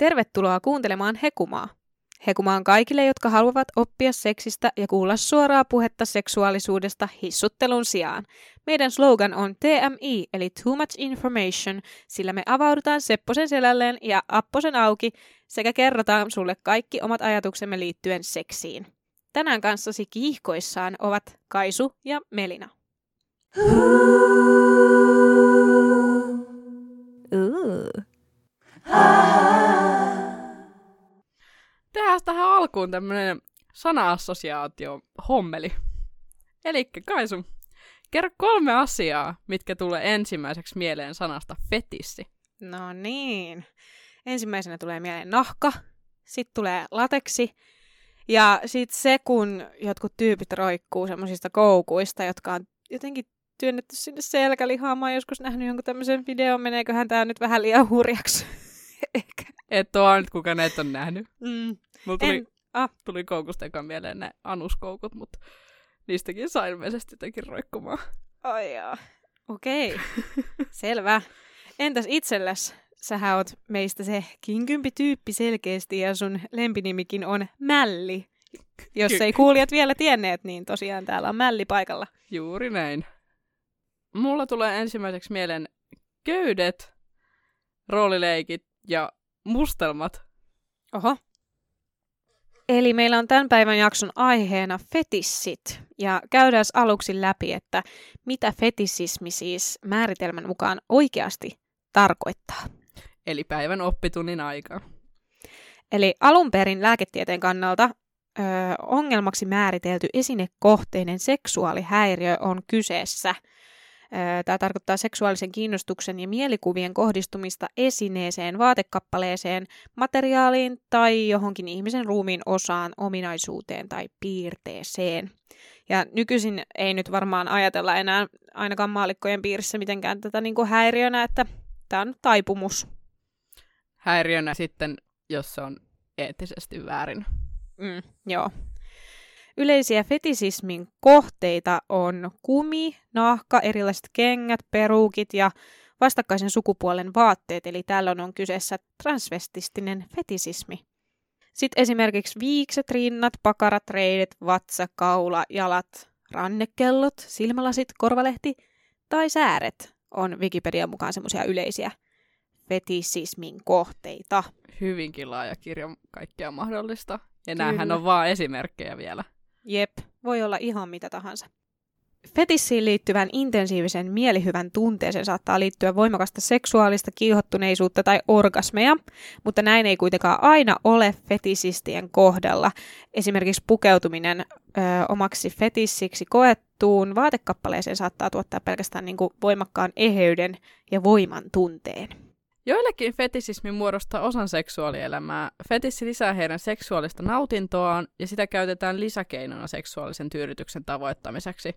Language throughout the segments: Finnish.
Tervetuloa kuuntelemaan Hekumaa. Hekuma on kaikille, jotka haluavat oppia seksistä ja kuulla suoraa puhetta seksuaalisuudesta hissuttelun sijaan. Meidän slogan on TMI, eli Too Much Information, sillä me avaudutaan Sepposen selälleen ja Apposen auki sekä kerrotaan sulle kaikki omat ajatuksemme liittyen seksiin. Tänään kanssasi kiihkoissaan ovat Kaisu ja Melina. Ooh. Tehdään tähän alkuun tämmönen sana-assosiaatio hommeli. Eli Kaisu, kerro kolme asiaa, mitkä tulee ensimmäiseksi mieleen sanasta fetissi. No niin. Ensimmäisenä tulee mieleen nahka, sitten tulee lateksi, ja sitten se, kun jotkut tyypit roikkuu semmoisista koukuista, jotka on jotenkin työnnetty sinne selkälihaan. Mä oon joskus nähnyt jonkun tämmöisen videon, meneeköhän tää nyt vähän liian hurjaksi. Ehkä. Et oo nyt kukaan et on nähnyt. Mm. Mulla tuli, En, ah, tuli koukusta ekaan mieleen ne anuskoukut, mutta niistäkin saa ilmeisesti jotenkin roikkumaan. ai jaa. Okei, selvä. Entäs itselläs? Sähän oot meistä se kinkympi tyyppi selkeästi ja sun lempinimikin on Mälli. Jos ei kuulijat vielä tienneet, niin tosiaan täällä on Mälli paikalla. Juuri näin. Mulla tulee ensimmäiseksi mieleen köydet, roolileikit ja mustelmat. Oho. Eli meillä on tämän päivän jakson aiheena fetissit. Ja käydään aluksi läpi, että mitä fetisismi siis määritelmän mukaan oikeasti tarkoittaa. Eli päivän oppitunnin aika. Eli alun perin lääketieteen kannalta ö, ongelmaksi määritelty esinekohteinen seksuaalihäiriö on kyseessä. Tämä tarkoittaa seksuaalisen kiinnostuksen ja mielikuvien kohdistumista esineeseen, vaatekappaleeseen, materiaaliin tai johonkin ihmisen ruumiin osaan, ominaisuuteen tai piirteeseen. Ja nykyisin ei nyt varmaan ajatella enää ainakaan maalikkojen piirissä mitenkään tätä niin kuin häiriönä, että tämä on taipumus. Häiriönä sitten, jos se on eettisesti väärin. Mm, joo. Yleisiä fetisismin kohteita on kumi, nahka, erilaiset kengät, peruukit ja vastakkaisen sukupuolen vaatteet, eli tällöin on kyseessä transvestistinen fetisismi. Sitten esimerkiksi viikset, rinnat, pakarat, reidet, vatsa, kaula, jalat, rannekellot, silmälasit, korvalehti tai sääret on Wikipedian mukaan semmoisia yleisiä fetisismin kohteita. Hyvinkin laaja kirjo kaikkea mahdollista. Ja näähän on vaan esimerkkejä vielä. Jep, voi olla ihan mitä tahansa. Fetissiin liittyvän intensiivisen mielihyvän tunteeseen saattaa liittyä voimakasta seksuaalista kiihottuneisuutta tai orgasmeja, mutta näin ei kuitenkaan aina ole fetisistien kohdalla. Esimerkiksi pukeutuminen ö, omaksi fetissiksi koettuun vaatekappaleeseen saattaa tuottaa pelkästään niin kuin voimakkaan eheyden ja voiman tunteen. Joillekin fetisismi muodostaa osan seksuaalielämää. Fetissi lisää heidän seksuaalista nautintoaan ja sitä käytetään lisäkeinona seksuaalisen tyydytyksen tavoittamiseksi.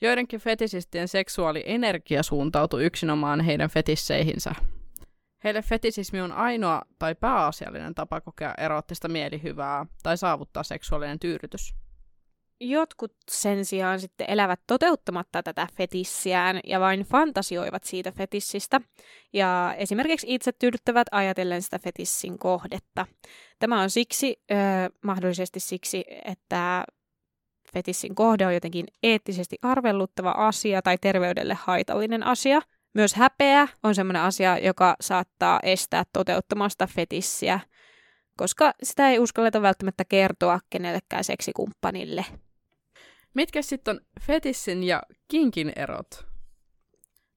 Joidenkin fetisistien seksuaalienergia suuntautuu yksinomaan heidän fetisseihinsä. Heille fetisismi on ainoa tai pääasiallinen tapa kokea eroottista mielihyvää tai saavuttaa seksuaalinen tyydytys. Jotkut sen sijaan sitten elävät toteuttamatta tätä fetissiään ja vain fantasioivat siitä fetissistä ja esimerkiksi itse tyydyttävät ajatellen sitä fetissin kohdetta. Tämä on siksi, ö, mahdollisesti siksi, että fetissin kohde on jotenkin eettisesti arvelluttava asia tai terveydelle haitallinen asia. Myös häpeä on sellainen asia, joka saattaa estää toteuttamasta fetissiä, koska sitä ei uskalleta välttämättä kertoa kenellekään seksikumppanille. Mitkä sitten on fetissin ja kinkin erot?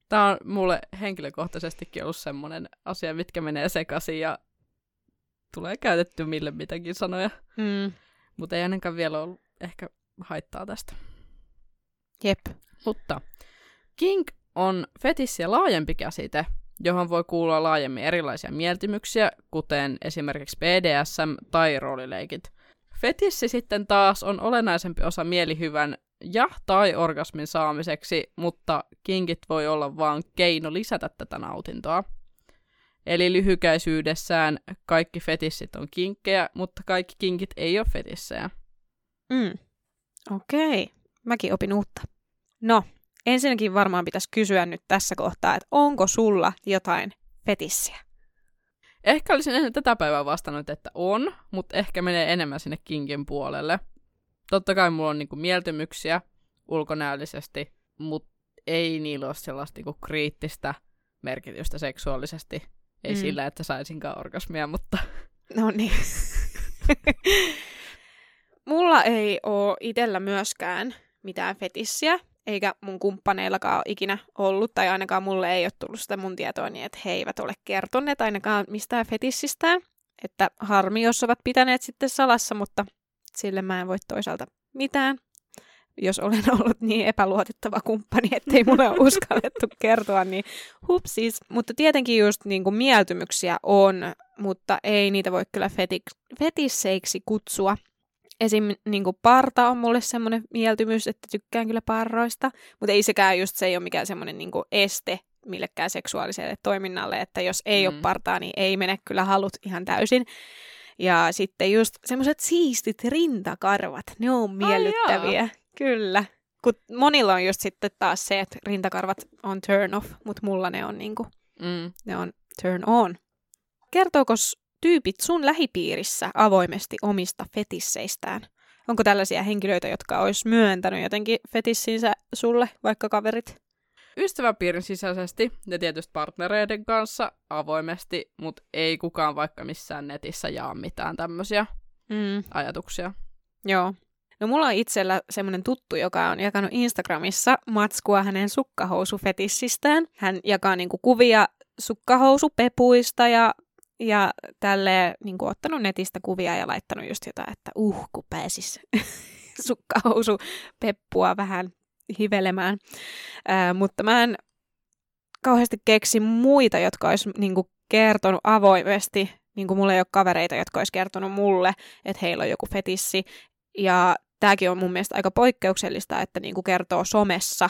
Tämä on mulle henkilökohtaisestikin ollut semmoinen asia, mitkä menee sekaisin ja tulee käytetty mille mitäkin sanoja. Mm, Mutta ei ainakaan vielä ollut ehkä haittaa tästä. jep. Mutta kink on fetissiä laajempi käsite, johon voi kuulua laajemmin erilaisia mieltymyksiä, kuten esimerkiksi BDSM tai roolileikit. Fetissi sitten taas on olennaisempi osa mielihyvän ja tai orgasmin saamiseksi, mutta kinkit voi olla vain keino lisätä tätä nautintoa. Eli lyhykäisyydessään kaikki fetissit on kinkkejä, mutta kaikki kinkit ei ole fetissejä. Mm. Okei, mäkin opin uutta. No, ensinnäkin varmaan pitäisi kysyä nyt tässä kohtaa, että onko sulla jotain fetissiä? Ehkä olisin ennen tätä päivää vastannut, että on, mutta ehkä menee enemmän sinne kinkin puolelle. Totta kai mulla on niinku mieltymyksiä ulkonäöllisesti, mutta ei niillä ole sellaista niinku kriittistä merkitystä seksuaalisesti. Ei mm. sillä, että saisinkaan orgasmia, mutta... No niin. Mulla ei ole itsellä myöskään mitään fetissiä, eikä mun kumppaneillakaan ole ikinä ollut, tai ainakaan mulle ei ole tullut sitä mun tietoa niin, että he eivät ole kertoneet ainakaan mistään fetissistään. Että harmi, jos ovat pitäneet sitten salassa, mutta sille mä en voi toisaalta mitään, jos olen ollut niin epäluotettava kumppani, ettei mulle ole uskallettu kertoa, niin hupsis. Mutta tietenkin just niin kuin mieltymyksiä on, mutta ei niitä voi kyllä fetik- fetisseiksi kutsua. Esim. Niin parta on mulle semmoinen mieltymys, että tykkään kyllä parroista, mutta ei sekään just se ei ole mikään semmoinen niin este millekään seksuaaliselle toiminnalle, että jos ei mm. ole partaa, niin ei mene kyllä halut ihan täysin. Ja sitten just semmoiset siistit rintakarvat, ne on miellyttäviä. Ai kyllä. Kun monilla on just sitten taas se, että rintakarvat on turn off, mutta mulla ne on niinku, mm. ne on turn on. Kertooko tyypit sun lähipiirissä avoimesti omista fetisseistään? Onko tällaisia henkilöitä, jotka olisi myöntänyt jotenkin fetissinsä sulle, vaikka kaverit? Ystäväpiirin sisäisesti ja tietysti partnereiden kanssa avoimesti, mutta ei kukaan vaikka missään netissä jaa mitään tämmöisiä mm. ajatuksia. Joo. No mulla on itsellä semmoinen tuttu, joka on jakanut Instagramissa matskua hänen sukkahousufetissistään. Hän jakaa niinku kuvia sukkahousupepuista ja ja tälle niin kuin, ottanut netistä kuvia ja laittanut just jotain, että uh, kun pääsis sukkahousu peppua vähän hivelemään. Ää, mutta mä en kauheasti keksi muita, jotka olisi niin kuin, kertonut avoimesti. Niin kuin mulla ei ole kavereita, jotka olisi kertonut mulle, että heillä on joku fetissi. Ja tämäkin on mun mielestä aika poikkeuksellista, että niin kuin kertoo somessa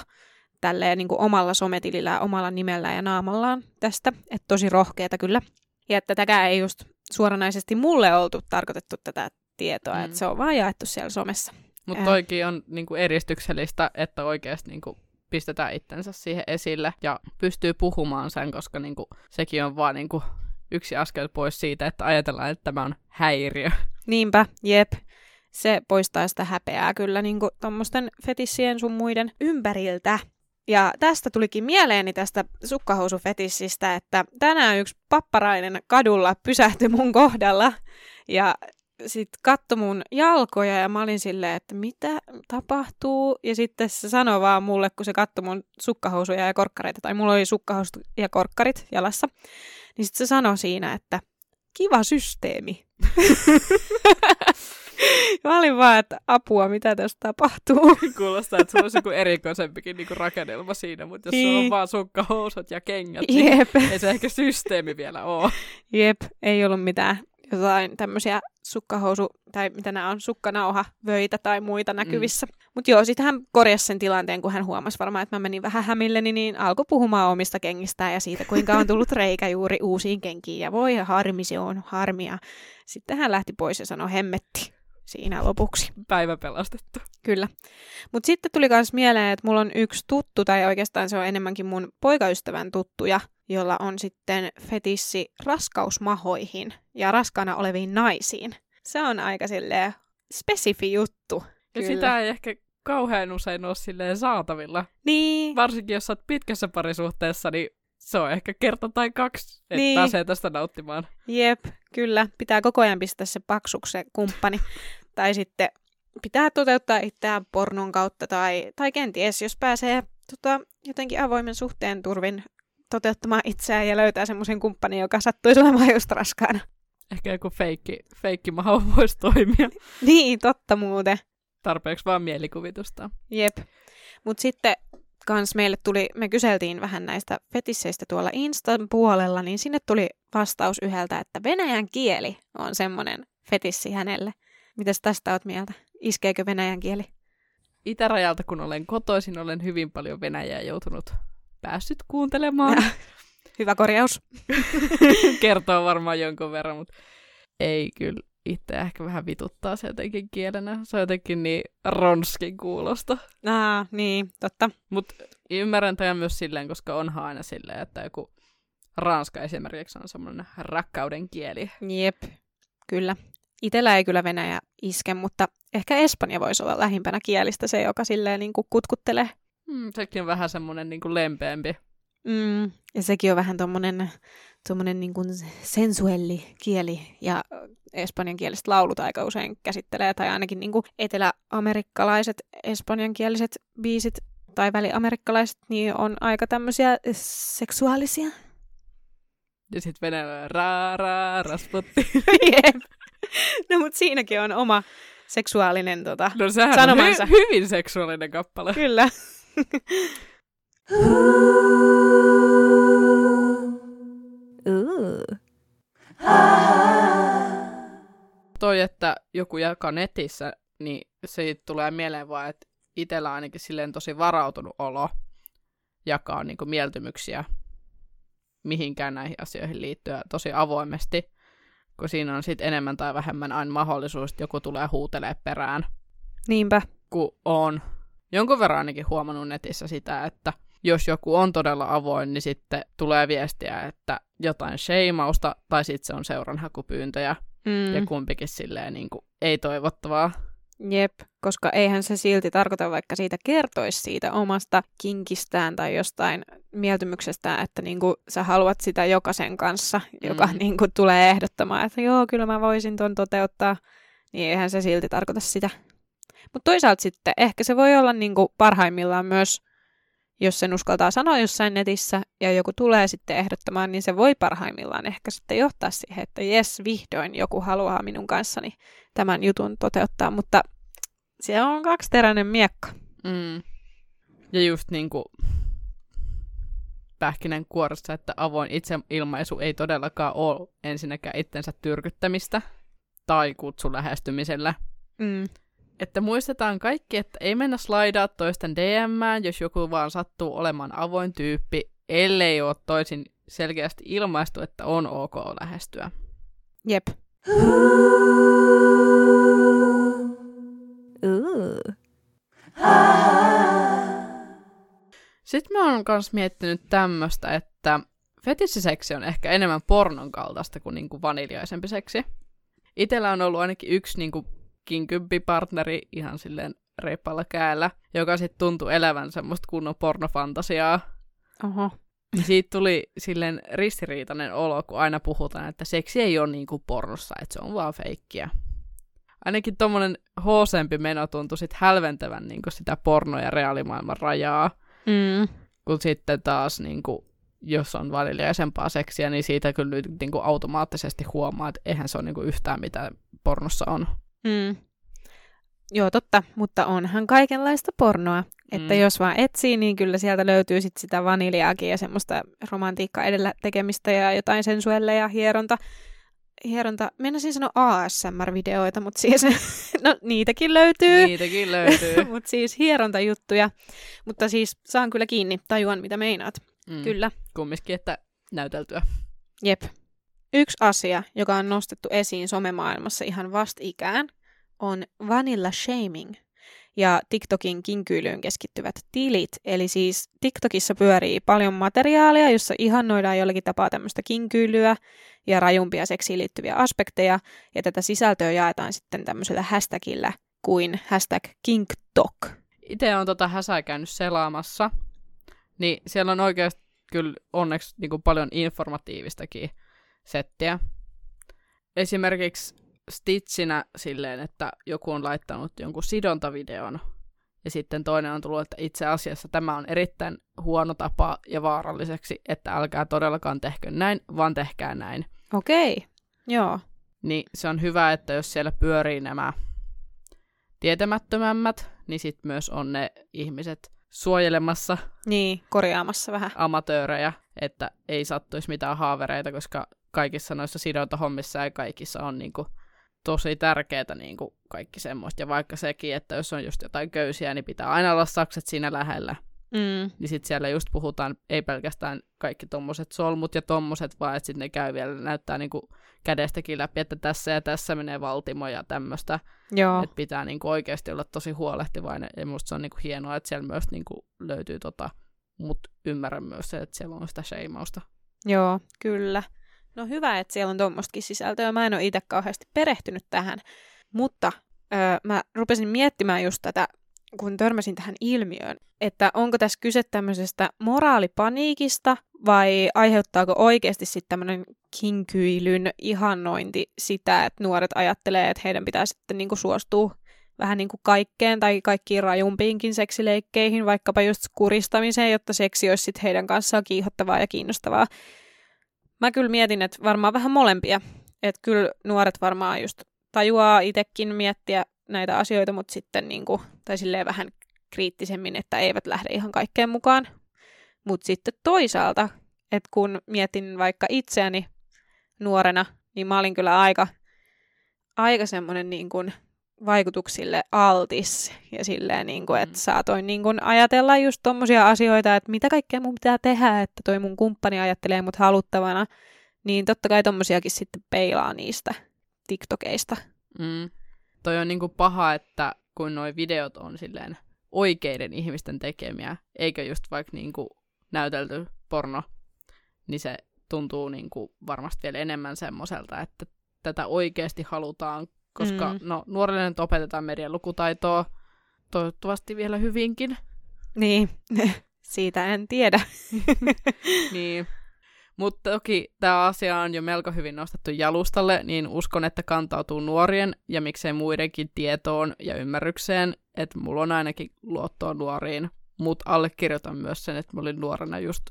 tälleen niin kuin omalla sometilillä, omalla nimellään ja naamallaan tästä. Että tosi rohkeeta kyllä. Ja että tätäkään ei just suoranaisesti mulle oltu tarkoitettu tätä tietoa, mm. että se on vaan jaettu siellä somessa. Mutta toikin on niinku edistyksellistä, että oikeasti niinku pistetään itsensä siihen esille ja pystyy puhumaan sen, koska niinku, sekin on vaan niinku yksi askel pois siitä, että ajatellaan, että tämä on häiriö. Niinpä, jep. Se poistaa sitä häpeää kyllä niinku tuommoisten fetissien sun muiden ympäriltä. Ja tästä tulikin mieleeni tästä sukkahousufetissistä, että tänään yksi papparainen kadulla pysähtyi mun kohdalla ja sitten katsoi mun jalkoja ja mä olin silleen, että mitä tapahtuu. Ja sitten se sanoi vaan mulle, kun se katsoi mun sukkahousuja ja korkkareita, tai mulla oli sukkahousut ja korkkarit jalassa, niin sitten se sanoi siinä, että kiva systeemi. Mä olin vaan, että apua, mitä tässä tapahtuu. Kuulostaa, että sulla olisi joku erikoisempikin niinku rakennelma siinä, mutta jos sulla on niin. vaan sukkahousut ja kengät, Jep. niin ei se ehkä systeemi vielä ole. Jep, ei ollut mitään jotain tämmöisiä sukkahousu, tai mitä nämä on, sukkanauha, vöitä tai muita näkyvissä. Mm. Mutta joo, sitten hän korjasi sen tilanteen, kun hän huomasi varmaan, että mä menin vähän hämilleni, niin alkoi puhumaan omista kengistään ja siitä, kuinka on tullut reikä juuri uusiin kenkiin. Ja voi harmi, se on harmia. Sitten hän lähti pois ja sanoi hemmetti siinä lopuksi. Päivä pelastettu. Kyllä. Mutta sitten tuli myös mieleen, että mulla on yksi tuttu, tai oikeastaan se on enemmänkin mun poikaystävän tuttuja, jolla on sitten fetissi raskausmahoihin ja raskaana oleviin naisiin. Se on aika silleen spesifi juttu. Ja sitä ei ehkä kauhean usein ole silleen saatavilla. Niin. Varsinkin jos olet pitkässä parisuhteessa, niin se on ehkä kerta tai kaksi, että niin. pääsee tästä nauttimaan. Jep, kyllä. Pitää koko ajan pistää se paksuksi se kumppani. Tai sitten pitää toteuttaa itseään pornon kautta tai, tai kenties, jos pääsee tota, jotenkin avoimen suhteen turvin toteuttamaan itseään ja löytää semmoisen kumppanin, joka sattuisi olemaan just raskaana. Ehkä joku feikki, feikki maho voisi toimia. niin, totta muuten. Tarpeeksi vaan mielikuvitusta. Jep. Mutta sitten kans meille tuli, me kyseltiin vähän näistä fetisseistä tuolla Instan puolella, niin sinne tuli vastaus yhdeltä, että venäjän kieli on semmoinen fetissi hänelle. Mitäs tästä oot mieltä? Iskeekö venäjän kieli? Itärajalta, kun olen kotoisin, olen hyvin paljon Venäjää joutunut päässyt kuuntelemaan. Hyvä korjaus. Kertoo varmaan jonkun verran, mutta ei kyllä itse ehkä vähän vituttaa se jotenkin kielenä. Se on jotenkin niin ronskin kuulosta. Ah, niin, totta. Mutta ymmärrän tämän myös silleen, koska onhan aina silleen, että joku ranska esimerkiksi on semmoinen rakkauden kieli. Jep, kyllä. Itellä ei kyllä Venäjä iske, mutta ehkä Espanja voisi olla lähimpänä kielistä se, joka silleen niin kuin kutkuttelee. Mm, sekin on vähän semmoinen niin kuin lempeämpi. Mm, ja sekin on vähän tuommoinen tommonen niin kuin sensuelli kieli, ja espanjan kieliset laulut aika usein käsittelee, tai ainakin niin kuin eteläamerikkalaiset espanjankieliset biisit tai väliamerikkalaiset, niin on aika tämmöisiä seksuaalisia. Ja sitten venäjä ra ra rasputti. Jep. No mutta siinäkin on oma seksuaalinen tota, No sehän Sanomansa. on hy- hyvin seksuaalinen kappale. Kyllä. Toi, että joku jakaa netissä, niin siitä tulee mieleen vaan, että itsellä ainakin silleen tosi varautunut olo jakaa niin kuin mieltymyksiä mihinkään näihin asioihin liittyen tosi avoimesti, kun siinä on sitten enemmän tai vähemmän aina mahdollisuus, että joku tulee huutelee perään, Niinpä. kun on jonkun verran ainakin huomannut netissä sitä, että jos joku on todella avoin, niin sitten tulee viestiä, että jotain sheimausta, tai sitten se on seuranhakupyyntöjä, Mm. ja kumpikin silleen niin kuin, ei toivottavaa. Jep, koska eihän se silti tarkoita, vaikka siitä kertoisi siitä omasta kinkistään tai jostain mieltymyksestään, että niinku sä haluat sitä jokaisen kanssa, joka Mm. niinku tulee ehdottamaan, että joo, kyllä mä voisin ton toteuttaa, niin eihän se silti tarkoita sitä. Mutta toisaalta sitten ehkä se voi olla niinku parhaimmillaan myös, jos sen uskaltaa sanoa jossain netissä ja joku tulee sitten ehdottamaan, niin se voi parhaimmillaan ehkä sitten johtaa siihen, että jes, vihdoin joku haluaa minun kanssani tämän jutun toteuttaa, mutta se on kaksiteräinen miekka. Mm. Ja just niin kuin pähkinän kuorossa, että avoin itseilmaisu ei todellakaan ole ensinnäkään itsensä tyrkyttämistä tai kutsu lähestymisellä. Mm. Että muistetaan kaikki, että ei mennä slaidaa toisten DMään, jos joku vaan sattuu olemaan avoin tyyppi, ellei ole toisin selkeästi ilmaistu, että on ok lähestyä. Jep. Sitten mä oon myös miettinyt tämmöistä, että fetissiseksi on ehkä enemmän pornon kaltaista kuin niinku vaniljaisempi seksi. Itellä on ollut ainakin yksi niinku kinkympi-partneri ihan silleen reippaalla käällä, joka sitten tuntui elävän semmoista kunnon pornofantasiaa. Oho. Ja siitä tuli silleen ristiriitainen olo, kun aina puhutaan, että seksi ei ole niinku pornossa, että se on vaan feikkiä. Ainakin tommonen hoosempi meno tuntui sit hälventävän niinku sitä porno- ja reaalimaailman rajaa. Mm. Kun sitten taas, niin kuin, jos on vaniljaisempaa seksiä, niin siitä kyllä niin kuin automaattisesti huomaa, että eihän se ole niin kuin yhtään mitä pornossa on. Mm. Joo, totta, mutta onhan kaikenlaista pornoa. Että Mm. jos vaan etsii, niin kyllä sieltä löytyy sit sitä vaniljaakin ja semmoista romantiikkaa edellä tekemistä ja jotain sensuelle ja hieronta. Hieronta, mennäisin sanoa ASMR-videoita, mutta siis, no niitäkin löytyy. Niitäkin löytyy. Mutta siis hierontajuttuja. Mutta siis saan kyllä kiinni, tajuan mitä meinaat. Mm. Kyllä. Kumminkin, että näyteltyä. Jep. Yksi asia, joka on nostettu esiin somemaailmassa ihan vastikään, on vanilla shaming ja TikTokin kinkyilyyn keskittyvät tilit. Eli siis TikTokissa pyörii paljon materiaalia, jossa ihannoidaan jollakin tapaa tämmöistä kinkyilyä ja rajumpia seksiin liittyviä aspekteja, ja tätä sisältöä jaetaan sitten tämmöisellä hashtagillä kuin hashtag kinktok. Itse on tota häsää käynyt selaamassa, niin siellä on oikeasti kyllä onneksi niin kuin paljon informatiivistakin settiä. Esimerkiksi Stitchinä silleen, että joku on laittanut jonkun sidontavideon, ja sitten toinen on tullut, että itse asiassa tämä on erittäin huono tapa ja vaaralliseksi, että älkää todellakaan tehkö näin, vaan tehkää näin. Okei, joo. Niin se on hyvä, että jos siellä pyörii nämä tietämättömämmät, niin sitten myös on ne ihmiset suojelemassa Niin, korjaamassa vähän. amatöörejä, että ei sattuisi mitään haavereita, koska kaikissa noissa sidontahommissa ja kaikissa on niinku tosi tärkeää niinku kaikki semmoista. Ja vaikka sekin, että jos on just jotain köysiä, niin pitää aina olla sakset siinä lähellä. Mm, Niin sitten siellä just puhutaan, ei pelkästään kaikki tommoset solmut ja tommoset, vaan että sitten ne käy vielä, näyttää niinku kädestäkin läpi, että tässä ja tässä menee valtimo ja tämmöistä. Että pitää niinku oikeasti olla tosi huolehtivainen. Ja musta se on niinku hienoa, että siellä myös niinku löytyy tota, mut ymmärrän myös se, että siellä on sitä sheimausta. Joo, kyllä. No hyvä, että siellä on tuommoistakin sisältöä. Mä en ole itse kauheasti perehtynyt tähän, mutta öö, mä rupesin miettimään just tätä, kun törmäsin tähän ilmiöön, että onko tässä kyse tämmöisestä moraalipaniikista vai aiheuttaako oikeasti sitten tämmöinen kinkyilyn ihannointi sitä, että nuoret ajattelee, että heidän pitää sitten niinku suostua vähän niin kuin kaikkeen tai kaikkiin rajumpiinkin seksileikkeihin, vaikkapa just kuristamiseen, jotta seksi olisi sitten heidän kanssaan kiihottavaa ja kiinnostavaa. Mä kyllä mietin, että varmaan vähän molempia. Että kyllä nuoret varmaan just tajuaa itsekin miettiä näitä asioita, mutta sitten niin kuin, tai silleen vähän kriittisemmin, että eivät lähde ihan kaikkeen mukaan. Mutta sitten toisaalta, että kun mietin vaikka itseäni nuorena, niin mä olin kyllä aika, aika semmoinen niin kuin vaikutuksille altis ja silleen, niin kuin, että mm. saatoin niin kuin ajatella just tommosia asioita, että mitä kaikkea mun pitää tehdä, että toi mun kumppani ajattelee mut haluttavana, niin totta kai tommosiakin sitten peilaa niistä TikTokeista. Mm. Toi on niin kuin paha, että kun nuo videot on silleen oikeiden ihmisten tekemiä, eikä just vaikka niin kuin näytelty porno, niin se tuntuu niin kuin varmasti vielä enemmän semmoiselta, että tätä oikeasti halutaan koska mm. no, nuorille nyt opetetaan median lukutaitoa toivottavasti vielä hyvinkin. Niin, siitä en tiedä. niin. Mutta toki tämä asia on jo melko hyvin nostettu jalustalle, niin uskon, että kantautuu nuorien ja miksei muidenkin tietoon ja ymmärrykseen, että mulla on ainakin luottoa nuoriin, mutta allekirjoitan myös sen, että mä olin nuorena just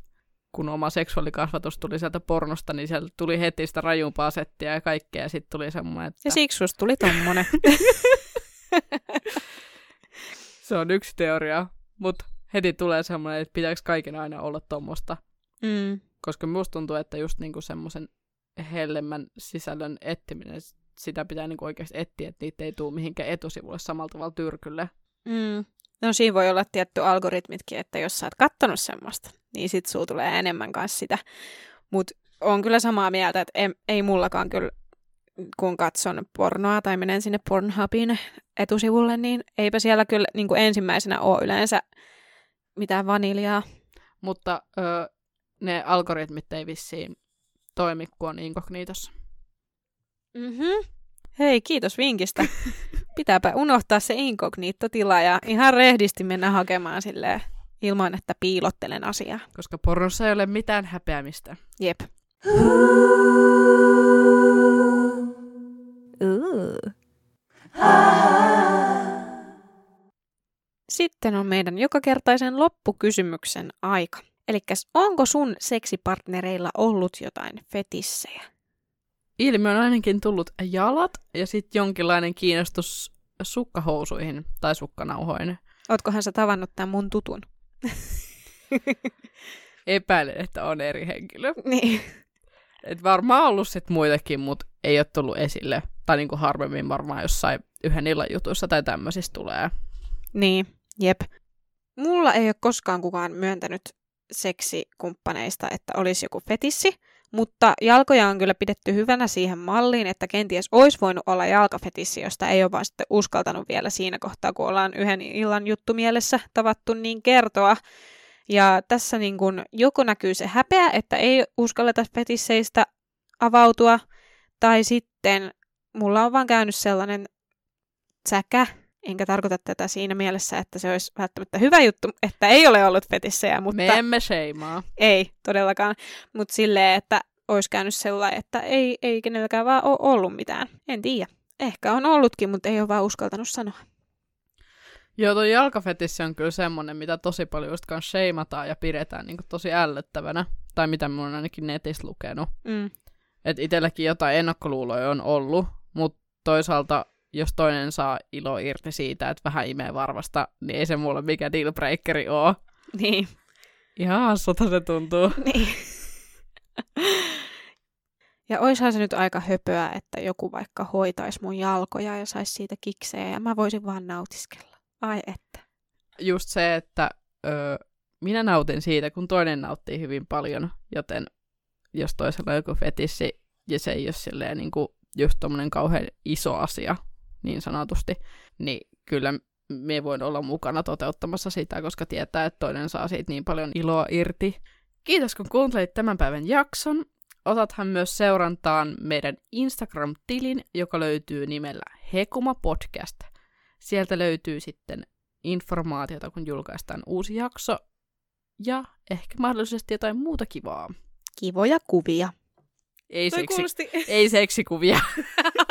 kun oma seksuaalikasvatus tuli sieltä pornosta, niin sieltä tuli heti sitä rajumpaa settiä ja kaikkea, ja sitten tuli semmoinen, että... Ja siksi susta tuli tommonen. se on yksi teoria, mutta heti tulee semmoinen, että pitääkö kaiken aina olla tommosta. Mm. Koska musta tuntuu, että just niinku semmoisen hellemmän sisällön etsiminen, sitä pitää niinku oikeasti etsiä, että niitä ei tule mihinkään etusivulle samalla tavalla tyrkylle. Mm. No siinä voi olla tietty algoritmitkin, että jos sä oot kattonut semmoista, niin sit sulla tulee enemmän kanssa sitä. Mutta on kyllä samaa mieltä, että ei, ei mullakaan kyllä, kun katson pornoa tai menen sinne Pornhubin etusivulle, niin eipä siellä kyllä niin kuin ensimmäisenä ole yleensä mitään vaniljaa. Mutta ö, ne algoritmit ei vissiin toimi, kun on inkognitossa. Mhm. Hei, kiitos vinkistä. Pitääpä unohtaa se inkognito-tila ja ihan rehdisti mennä hakemaan silleen ilman, että piilottelen asiaa. Koska pornossa ei ole mitään häpeämistä. Jep. Sitten on meidän jokakertaisen loppukysymyksen aika. Eli onko sun seksipartnereilla ollut jotain fetissejä? Ilmi on ainakin tullut jalat ja sitten jonkinlainen kiinnostus sukkahousuihin tai sukkanauhoihin. Ootkohan sä tavannut tämän mun tutun? Epäilen, että on eri henkilö. Niin. Et varmaan ollut sit muitakin, mutta ei ole tullut esille. Tai niinku harvemmin varmaan jossain yhden illan jutuissa tai tämmöisissä tulee. Niin, jep. Mulla ei ole koskaan kukaan myöntänyt seksikumppaneista, että olisi joku fetissi, mutta jalkoja on kyllä pidetty hyvänä siihen malliin, että kenties olisi voinut olla jalkafetissi, josta ei ole vaan sitten uskaltanut vielä siinä kohtaa, kun ollaan yhden illan juttu mielessä tavattu niin kertoa. Ja tässä niin kun joko näkyy se häpeä, että ei uskalleta fetisseistä avautua, tai sitten mulla on vaan käynyt sellainen säkä, enkä tarkoita tätä siinä mielessä, että se olisi välttämättä hyvä juttu, että ei ole ollut fetissejä, mutta... Me emme sheimaa. Ei, todellakaan. Mutta silleen, että olisi käynyt sellainen, että ei, ei kenelläkään vaan ole ollut mitään. En tiedä. Ehkä on ollutkin, mutta ei ole vaan uskaltanut sanoa. Joo, tuo jalkafetissi on kyllä semmoinen, mitä tosi paljon just kanssa sheimataan ja pidetään niin tosi ällöttävänä. Tai mitä mun on ainakin netissä lukenut. Mm. Että itselläkin jotain ennakkoluuloja on ollut, mutta toisaalta jos toinen saa ilo irti siitä, että vähän imee varvasta, niin ei se mulle mikä dealbreakeri oo. Niin. Ihan hassulta se tuntuu. Niin. ja oishan se nyt aika höpöä, että joku vaikka hoitaisi mun jalkoja ja saisi siitä kiksejä ja mä voisin vaan nautiskella. Ai että. Just se, että ö, minä nautin siitä, kun toinen nauttii hyvin paljon, joten jos toisella on joku fetissi ja se ei ole silleen niin kuin just tommonen kauhean iso asia, niin sanotusti, niin kyllä me voin olla mukana toteuttamassa sitä, koska tietää, että toinen saa siitä niin paljon iloa irti. Kiitos kun kuuntelit tämän päivän jakson. Otathan myös seurantaan meidän Instagram-tilin, joka löytyy nimellä Hekuma Podcast. Sieltä löytyy sitten informaatiota, kun julkaistaan uusi jakso ja ehkä mahdollisesti jotain muuta kivaa. Kivoja kuvia. Ei, Toi seksi, kuulosti... ei seksikuvia.